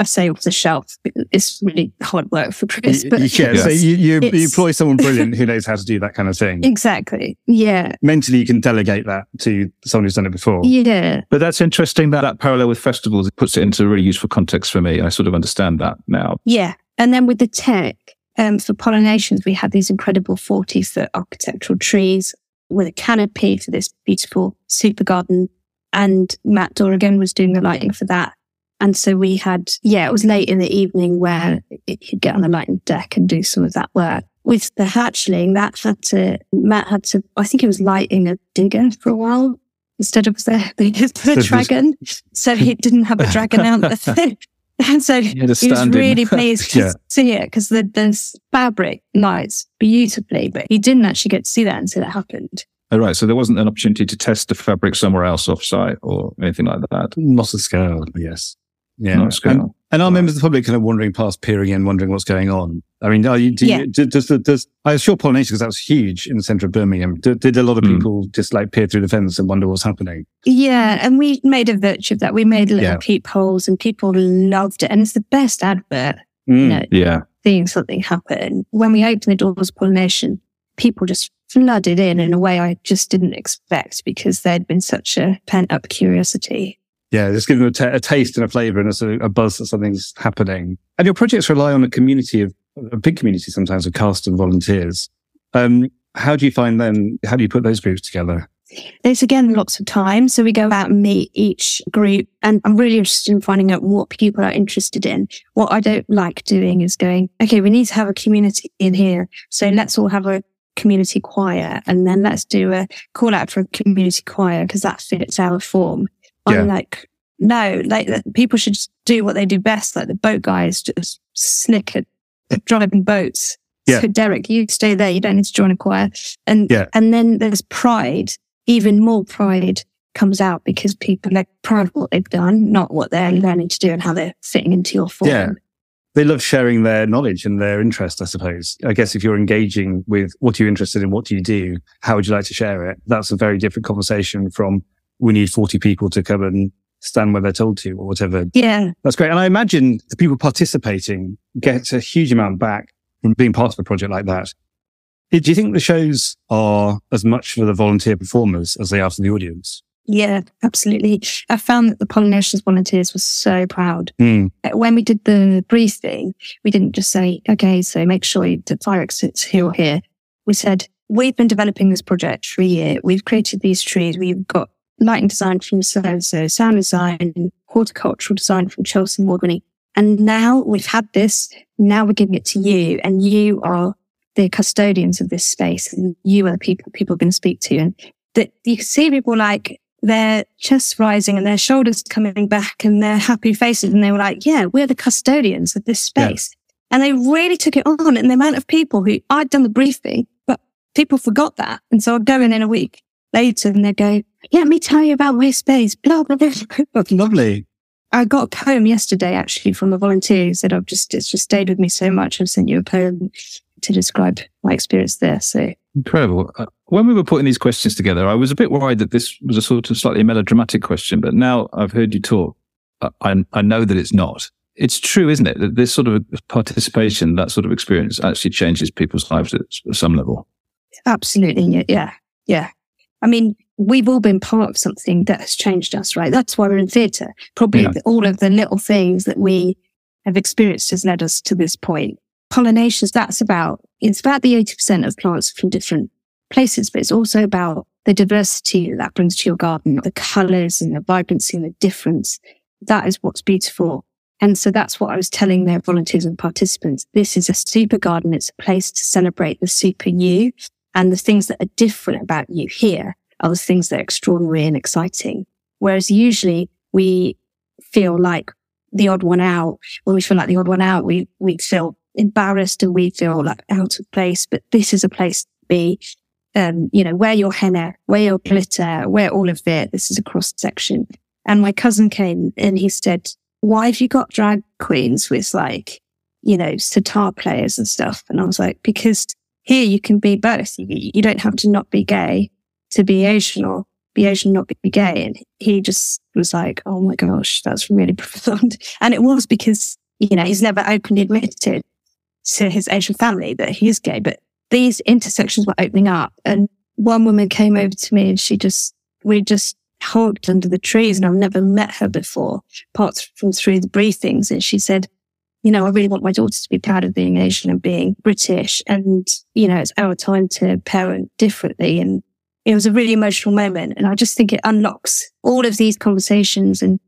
I say off the shelf. It's really hard work for Chris, but yeah, so Yes. you, you, you employ someone brilliant who knows how to do that kind of thing. exactly. Yeah. Mentally, you can delegate that to someone who's done it before. Yeah. But that's interesting that that parallel with festivals it puts it into a really useful context for me. I sort of understand that now. Yeah. And then with the tech, um, for pollinations, we had these incredible 40 foot architectural trees with a canopy for this beautiful super garden. And Matt Dorrigan was doing the lighting for that. And so we had, yeah, it was late in the evening where it could get on the lighting deck and do some of that work. With the hatchling, that had to, Matt had to, I think it was lighting a digger for a while instead of the, the, the just- dragon. So he didn't have a dragon out there. And so You he was really pleased to Yeah. see it because the, the fabric lights beautifully, but he didn't actually get to see that until it happened. Oh, right. So there wasn't an opportunity to test the fabric somewhere else off site or anything like that. Not at scale, yes. Yeah. Not at scale. And, and are members of the public kind of wandering past, peering in, wondering what's going on? I mean, are you, do Yeah. you, do- does, does, I was sure pollination, because that was huge in the centre of Birmingham. Did, did a lot of Mm. people just like peer through the fence and wonder what's happening? Yeah, and we made a virtue of that. We made little Yeah. peepholes and people loved it. And it's the best advert, you Mm. know, Yeah. seeing something happen. When we opened the doors of pollination, people just flooded in in a way I just didn't expect because there'd been such a pent up curiosity. Yeah, just give them a, taste and a flavour and a, sort of a buzz that something's happening. And your projects rely on a community of, a big community sometimes of cast and volunteers. Um, how do you find them? How do you put those groups together? There's again lots of time. So we go out and meet each group and I'm really interested in finding out what people are interested in. What I don't like doing is going, okay, we need to have a community in here. So let's all have a community choir and then let's do a call out for a community choir because that fits our form. Yeah. I'm like, no, like uh, people should just do what they do best. Like the boat guys just slick at at driving boats. Yeah. So Derek, you stay there. You don't need to join a choir. And, Yeah. and then there's pride even more pride comes out because people are proud of what they've done, not what they're learning to do and how they're fitting into your form. Yeah. They love sharing their knowledge and their interest, I suppose. I guess if you're engaging with what are you interested in, what do you do, how would you like to share it? That's a very different conversation from we need 40 people to come and stand where they're told to or whatever. Yeah. That's great. And I imagine the people participating get a huge amount back from being part of a project like that. Do you think the shows are as much for the volunteer performers as they are for the audience? Yeah, absolutely. I found that the pollinations volunteers were so proud. Uh, When we did the briefing, we didn't just say, okay, so make sure you- the fire exits here or here. We said, we've been developing this project for a year. We've created these trees. We've got lighting design from so-and-so, sound design, horticultural design from Chelsea Wardwinnie. And now we've had this. Now we're giving it to you and you are the custodians of this space and you are the people people are going to speak to. And that you can see people like their chests rising and their shoulders coming back and their happy faces. And they were like, yeah, we're the custodians of this Yeah. space. And they really took it on. And the amount of people who I'd done the briefing, but people forgot that. And so I'd go in in a week later and they'd go, let me tell you about my space, blah, blah, blah. That's lovely. I got a poem yesterday actually from a volunteer who said, I've just, it's just stayed with me so much. I've sent you a poem to describe my experience there. So Incredible. Uh, when we were putting these questions together, I was a bit worried that this was a sort of slightly melodramatic question, but now I've heard you talk. I, I, I know that it's not. It's true, isn't it? That this sort of participation, that sort of experience actually changes people's lives at some level. Absolutely. Yeah. Yeah. I mean, we've all been part of something that has changed us, right? That's why we're in theatre. Probably Yeah. all of the little things that we have experienced has led us to this point. Pollinations, that's about, it's about the 80% of plants from different places, but it's also about the diversity that, that brings to your garden, the colours and the vibrancy and the difference. That is what's beautiful. And so that's what I was telling their volunteers and participants. This is a super garden. It's a place to celebrate the super you and the things that are different about you here are the things that are extraordinary and exciting. Whereas usually we feel like the odd one out, or we feel like the odd one out, we, we feel embarrassed and we feel like out of place. But this is a place to be. um, you know, wear your henna, wear your glitter, wear all of it. This is a cross section. And my cousin came and he said, why have you got drag queens with like, you know, sitar players and stuff? And I was like, because here you can be both. You, don't have to not be gay to be Asian or be Asian, not be gay. And he just was like, Oh my gosh, that's really profound. And it was because, you know, he's never openly admitted to his Asian family that he is gay, but these intersections were opening up. And one woman came over to me and she just, we just hugged under the trees and I've never met her before, apart from through the briefings. And she said, you know, I really want my daughter to be proud of being Asian and being British. And, you know, it's our time to parent differently. And it was a really emotional moment. And I just think it unlocks all of these conversations and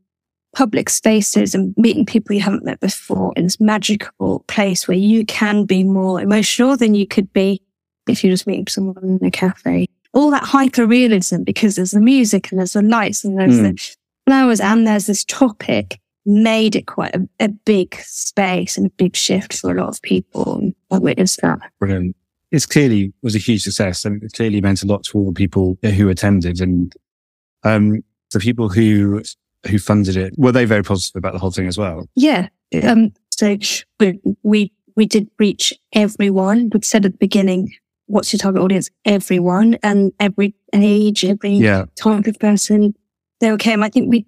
public spaces and meeting people you haven't met before in this magical place where you can be more emotional than you could be if you're just meeting someone in a cafe. All that hyper realism because there's the music and there's the lights and there's mm. the hmm. flowers and there's this topic made it quite a, a, big space and a big shift for a lot of people. I witnessed that. Brilliant. It's clearly was a huge success and it clearly meant a lot to all the people who attended and um, the people who who funded it, were they very positive about the whole thing as well? Yeah. Um, so we, we, we did reach everyone. We said at the beginning, what's your target audience? Everyone and every age, every yeah. type of person. They came. I think we,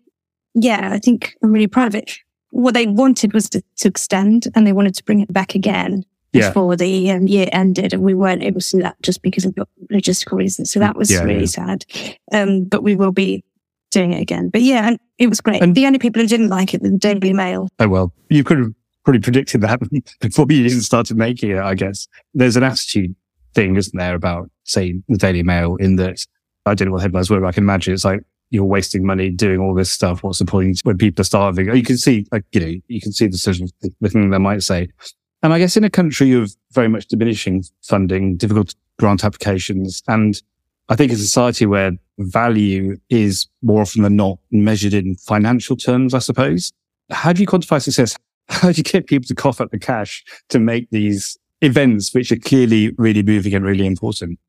yeah, I think I'm really proud of it. What they wanted was to, to extend and they wanted to bring it back again yeah. before the um, year ended. And we weren't able to do that just because of logistical reasons. So that was yeah, really yeah. sad. Um, but we will be doing it again. But yeah, and it was great. And the only people who didn't like it, the Daily Mail. Oh, well, you could have probably predicted that before you even started making it, I guess. There's an attitude thing, isn't there, about, say, the Daily Mail in that I don't know what headlines were, but I can imagine it's like, you're wasting money doing all this stuff. What's the point when people are starving? You can see, like, you know, you can see the sort of thing they might say. And I guess in a country of very much diminishing funding, difficult grant applications, and I think a society where value is more often than not measured in financial terms, I suppose. How do you quantify success? How do you get people to cough up the cash to make these events, which are clearly really moving and really important?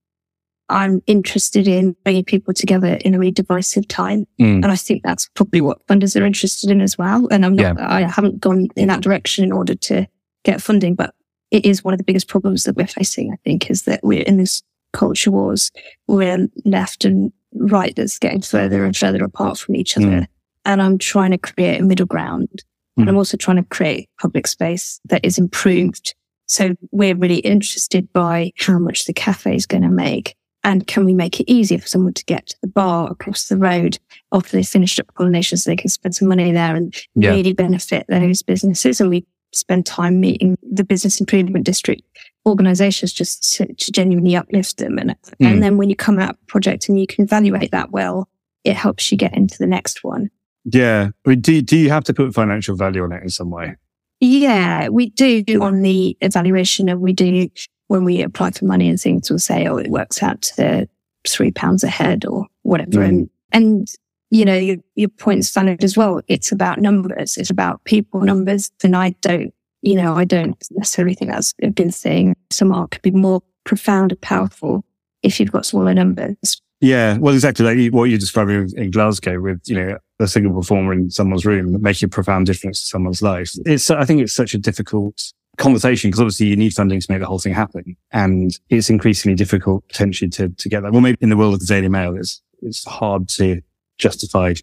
I'm interested in bringing people together in a really divisive time. Mm. And I think that's probably what funders are interested in as well. And I'm not, yeah. I haven't gone in that direction in order to get funding, but it is one of the biggest problems that we're facing, I think, is that we're in this culture wars. We're left and right that's getting further and further apart from each other. Mm. And I'm trying to create a middle ground. Mm. And I'm also trying to create public space that is improved. So we're really interested by how much the cafe is going to make. And can we make it easier for someone to get to the bar across the road after they've finished up pollination so they can spend some money there and yeah. really benefit those businesses? And we spend time meeting the business improvement district organizations just to, to genuinely uplift them. And, mm. and then when you come out of a project and you can evaluate that well, it helps you get into the next one. Yeah. I mean, do, do you have to put financial value on it in some way? Yeah, we do on the evaluation and we do when we apply for money and things, we'll say, oh, it works out to three pounds a head or whatever. Mm. And, and, you know, your, your point's valid as well. It's about numbers. It's about people numbers. And I don't you know, I don't necessarily think that's a good thing. Some art could be more profound and powerful if you've got smaller numbers. Yeah, well, exactly like what you're describing in Glasgow with, you know, a single performer in someone's room making a profound difference to someone's life. It's, I think it's such a difficult conversation because obviously you need funding to make the whole thing happen. And it's increasingly difficult potentially to, to get that. Well, maybe in the world of the Daily Mail, it's, it's hard to justify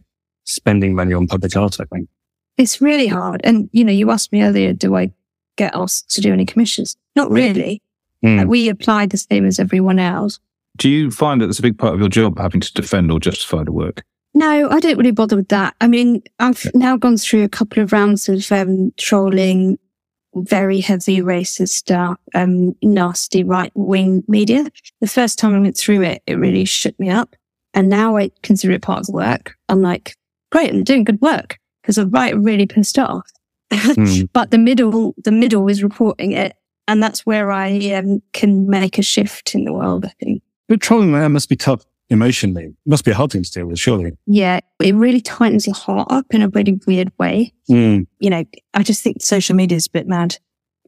spending money on public art, I think. It's really hard. And, you know, you asked me earlier, do I get asked to do any commissions? Not really. Mm. we apply the same as everyone else. Do you find that it's a big part of your job having to defend or justify the work? No, I don't really bother with that. I mean, I've now gone through a couple of rounds of um, trolling, very heavy racist stuff, um, nasty right wing media. The first time I went through it, it really shook me up. And now I consider it part of the work. I'm like, great, I'm doing good work because the right really pissed off. mm. But the middle, the middle is reporting it. And that's where I um, can make a shift in the world, I think. But trolling that must be tough emotionally. It must be a hard thing to deal with, surely. Yeah, it really tightens your heart up in a really weird way. Mm. You know, I just think social media is a bit mad.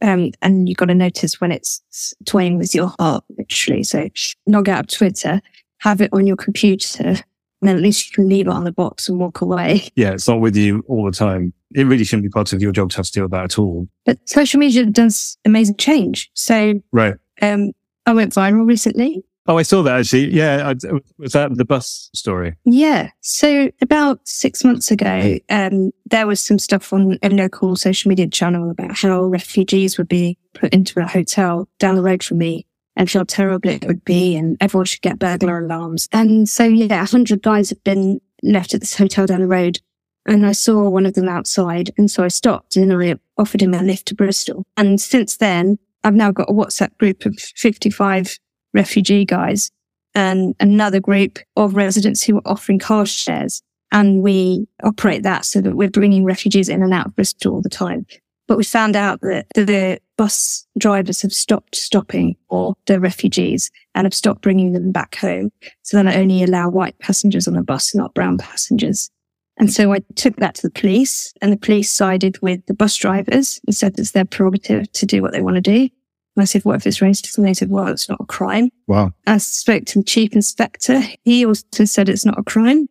Um, and you've got to notice when it's toying with your heart, literally. So log out of Twitter, have it on your computer, and then at least you can leave it on the box and walk away. Yeah, it's not with you all the time. It really shouldn't be part of your job to have to deal with that at all. But social media does amazing change. So, Right. um, I went viral recently. Oh, I saw that actually. Yeah. I, was that the bus story? Yeah. So about six months ago, um, there was some stuff on a local social media channel about how refugees would be put into a hotel down the road from me and how terrible it would be and everyone should get burglar alarms. And so, yeah, a hundred guys have been left at this hotel down the road. And I saw one of them outside. And so I stopped and I offered him a lift to Bristol. And since then, I've now got a WhatsApp group of 55 refugee guys and another group of residents who are offering car shares. And we operate that so that we're bringing refugees in and out of Bristol all the time. But we found out that the bus drivers have stopped stopping for the refugees and have stopped bringing them back home. So then I only allow white passengers on the bus, not brown passengers. And so I took that to the police and the police sided with the bus drivers and said it's their prerogative to do what they want to do. And I said, what if it's racist? And they said, well, it's not a crime. Wow. I spoke to the chief inspector. He also said it's not a crime.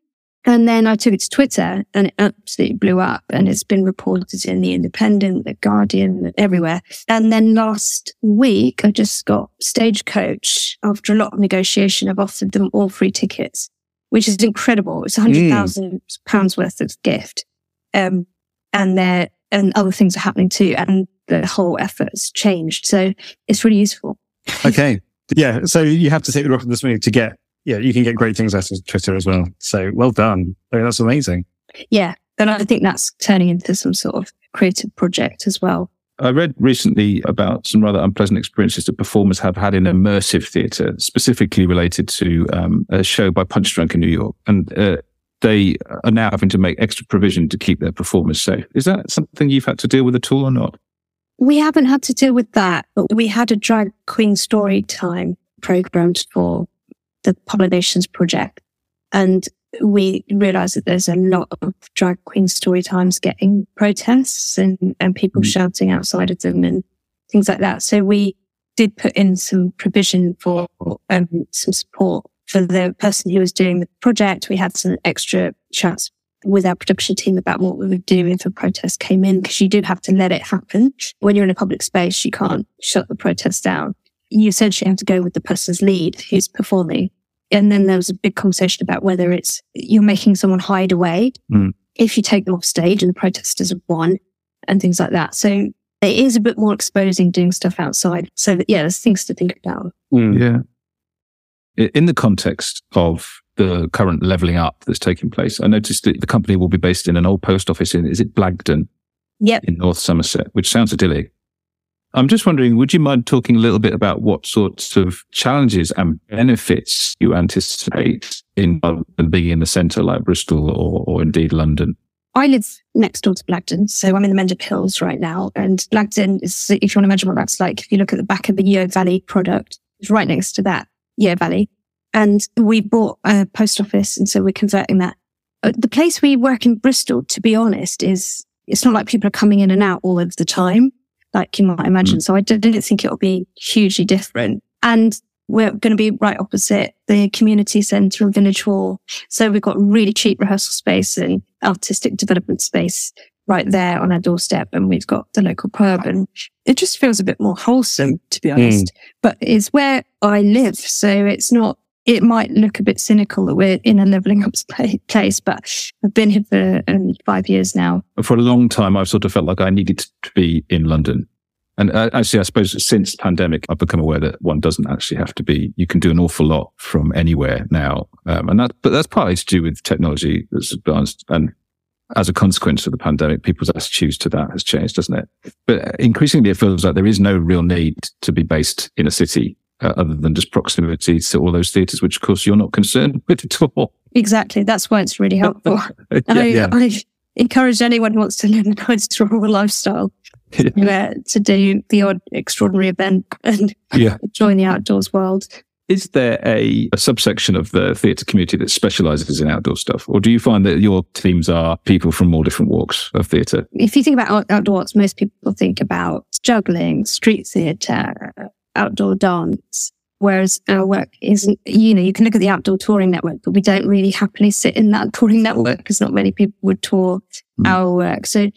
And then I took it to Twitter and it absolutely blew up and it's been reported in the Independent, the Guardian, everywhere. And then last week, I just got Stagecoach after a lot of negotiation. I've offered them all free tickets, which is incredible. It's a hundred thousand pounds worth of gift. Um, and there, and other things are happening too. And the whole effort has changed. So it's really useful. Okay. yeah. So you have to take the rock of the smooth to get, yeah, you can get great things out of Twitter as well. So well done. I mean, that's amazing. Yeah. And I think that's turning into some sort of creative project as well. I read recently about some rather unpleasant experiences that performers have had in immersive theatre, specifically related to um, a show by Punchdrunk in New York. And uh, they are now having to make extra provision to keep their performers safe. Is that something you've had to deal with at all or not? We haven't had to deal with that, but we had a drag queen story time programmed for the Pollinations Project. And we realized that there's a lot of drag queen story times getting protests and, and people Mm. shouting outside of them and things like that. So we did put in some provision for um, some support for the person who was doing the project. We had some extra chats with our production team about what we would do if a protest came in, because you do have to let it happen. When you're in a public space, you can't shut the protest down. You essentially have to go with the person's lead who's performing. And then there was a big conversation about whether it's you're making someone hide away Mm. if you take them off stage and the protesters have won and things like that. So it is a bit more exposing doing stuff outside. So yeah, there's things to think about. Mm. Yeah. In the context of the current levelling up that's taking place, I noticed that the company will be based in an old post office in, is it Blagdon Yep. in North Somerset, which sounds idyllic. I'm just wondering, would you mind talking a little bit about what sorts of challenges and benefits you anticipate in being in the centre like Bristol or, or indeed London? I live next door to Blagdon, so I'm in the Mendip Hills right now. And Blagdon is, if you want to imagine what that's like, if you look at the back of the Yeo Valley product, it's right next to that Yeo Valley. And we bought a post office, and so we're converting that. Uh, The place we work in Bristol, to be honest, is it's not like people are coming in and out all of the time, like you might imagine. So I didn't think it would be hugely different. And we're going to be right opposite the community centre and village hall. So we've got really cheap rehearsal space and artistic development space right there on our doorstep. And we've got the local pub and it just feels a bit more wholesome, to be honest, but it's where I live. So it's not, it might look a bit cynical that we're in a leveling up place, but I've been here for um, five years now. For a long time, I've sort of felt like I needed to be in London. And uh, actually, I suppose since pandemic, I've become aware that one doesn't actually have to be. You can do an awful lot from anywhere now, um, and that. But that's partly to do with technology that's advanced, and as a consequence of the pandemic, people's attitudes to that has changed, doesn't it? But increasingly, it feels like there is no real need to be based in a city, uh, other than just proximity to all those theatres, which of course you're not concerned with at all. Exactly. That's why it's really helpful. yeah, I, yeah. I encourage anyone who wants to live a nice rural lifestyle Yeah. uh, to do the odd extraordinary event and yeah. join the outdoors world. Is there a, a subsection of the theatre community that specialises in outdoor stuff? Or do you find that your teams are people from all different walks of theatre? If you think about out- outdoor arts, most people think about juggling, street theatre, outdoor dance. Whereas our work isn't, you know, you can look at the outdoor touring network, but we don't really happily sit in that touring network because not many people would tour Mm. our work. So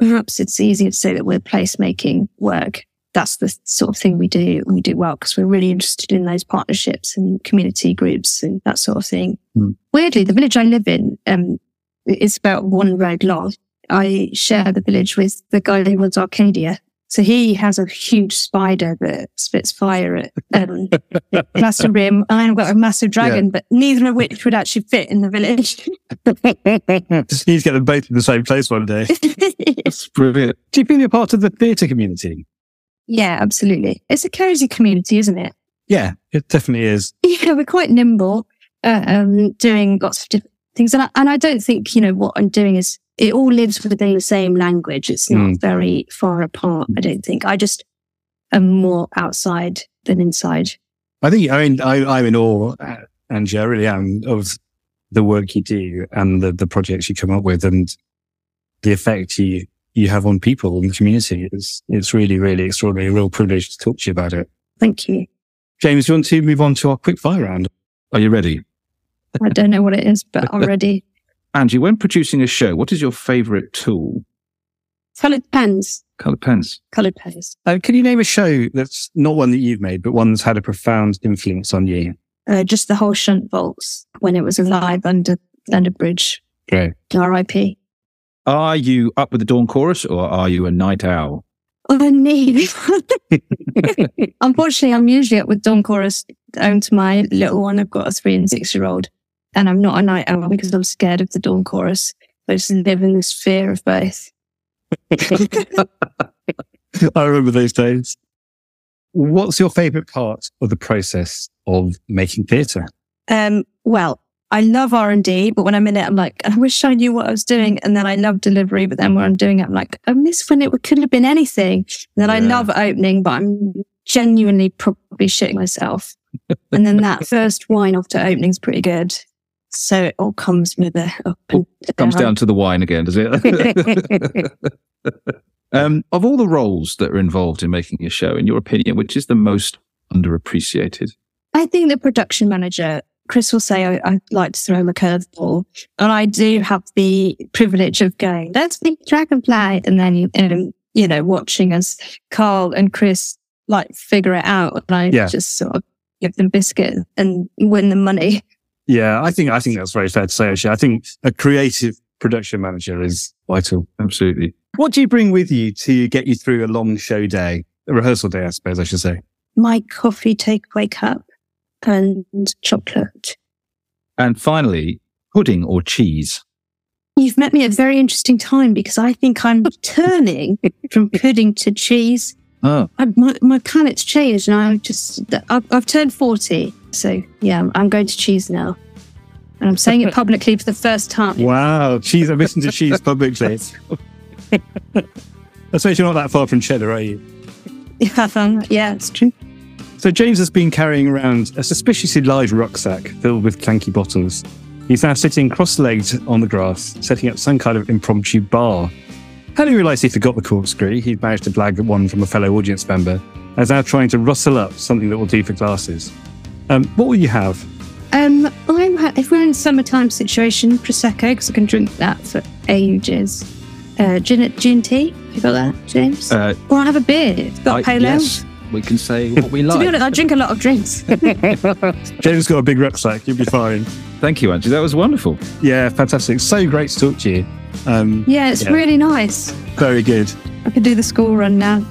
perhaps it's easier to say that we're placemaking work. That's the sort of thing we do. We do well because we're really interested in those partnerships and community groups and that sort of thing. Mm. Weirdly, the village I live in, um, is about one road long. I share the village with the guy who runs Arcadia. So he has a huge spider that spits fire at um, Glastonbury, and I've got a massive dragon, but neither of which would actually fit in the village. Just need to get them both in the same place one day. That's brilliant. Do you feel you're part of the theatre community? yeah, absolutely. It's a cozy community, isn't it? Yeah, it definitely is. Yeah, we're quite nimble, uh, um, doing lots of different things. And I, and I don't think, you know, what I'm doing is it all lives within the same language. It's not Mm. very far apart. I don't think. I just am more outside than inside. I think I mean I, I'm in awe, uh, Angie. I really am of the work you do and the, the projects you come up with and the effect you you have on people in the community. It's it's really really extraordinary. A real privilege to talk to you about it. Thank you. James, do you want to move on to our quick fire round? Are you ready? I don't know what it is, but I'm ready. Angie, when producing a show, what is your favourite tool? Coloured pens. Coloured pens. Coloured pens. Uh, can you name a show that's not one that you've made, but one that's had a profound influence on you? Uh, just the whole Shunt Vaults when it was alive under under bridge. Great. R.I.P. Are you up with the dawn chorus or are you a night owl? Oh, need. Unfortunately, I'm usually up with Dawn Chorus down to my little one. I've got a three and six year old, and I'm not a night owl because I'm scared of the Dawn Chorus. I just live in this fear of both. I remember those days. What's your favourite part of the process of making theatre? Um, well, I love R and D, but when I'm in it, I'm like, I wish I knew what I was doing. And then I love delivery, but then when I'm doing it, I'm like, I miss when it could have been anything. And then I love opening, but I'm genuinely probably shitting myself. and then that first wine after opening is pretty good. So it all comes with a up and Comes down to the wine again, does it? um, of all the roles that are involved in making a show, in your opinion, which is the most underappreciated? I think the production manager, Chris will say, I, I like to throw him a curveball. And I do have the privilege of going, let's make Dragonfly. And then, you, um, you know, watching as Carl and Chris like figure it out. And I Yeah. just sort of give them biscuit and win the money. Yeah, I think I think that's very fair to say. Actually, I think a creative production manager is vital. Absolutely. What do you bring with you to get you through a long show day, a rehearsal day, I suppose I should say? My coffee takeaway cup and chocolate. And finally, pudding or cheese? You've met me at a very interesting time because I think I'm turning from pudding to cheese. Oh, I, my, my planet's changed and I'm just, I've, I've turned 40. So yeah, I'm, going to cheese now. And I'm saying it publicly for the first time. Wow, cheese! I'm listening to cheese publicly. I suppose you're not that far from cheddar, are you? yeah, it's true. So James has been carrying around a suspiciously large rucksack filled with clanky bottles. He's now sitting cross-legged on the grass, setting up some kind of impromptu bar. Having realised he forgot the corkscrew, he'd managed to blag one from a fellow audience member, and is now trying to rustle up something that will do for glasses. Um, what will you have? Um, I'm, ha- if we're in a summertime situation, Prosecco, because I can drink that for ages. Uh, gin, gin tea, you got that, James? uh, or I have a beer. It's got I- pale ale. yes, we can say what we like. To be honest, I drink a lot of drinks. James got a big rucksack, you'll be fine. Thank you, Angie. That was wonderful. Yeah, fantastic. So great to talk to you. Um, yeah, it's Yeah. really nice. very good. I can do the school run now.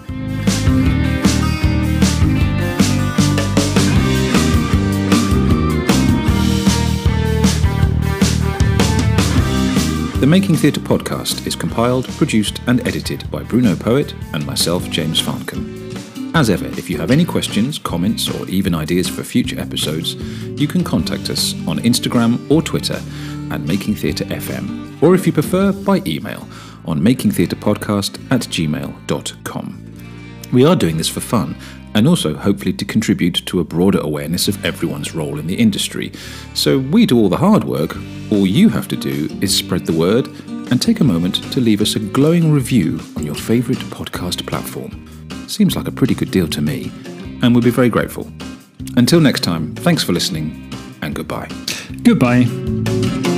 The Making Theatre podcast is compiled, produced, and edited by Bruno Poet and myself, James Farncombe. As ever, if you have any questions, comments, or even ideas for future episodes, you can contact us on Instagram or Twitter at Making Theatre FM, or if you prefer, by email on makingtheatrepodcast at gmail.com. We are doing this for fun, and also hopefully to contribute to a broader awareness of everyone's role in the industry. So we do all the hard work, all you have to do is spread the word and take a moment to leave us a glowing review on your favourite podcast platform. Seems like a pretty good deal to me, and we'll be very grateful. Until next time, thanks for listening, and goodbye. Goodbye.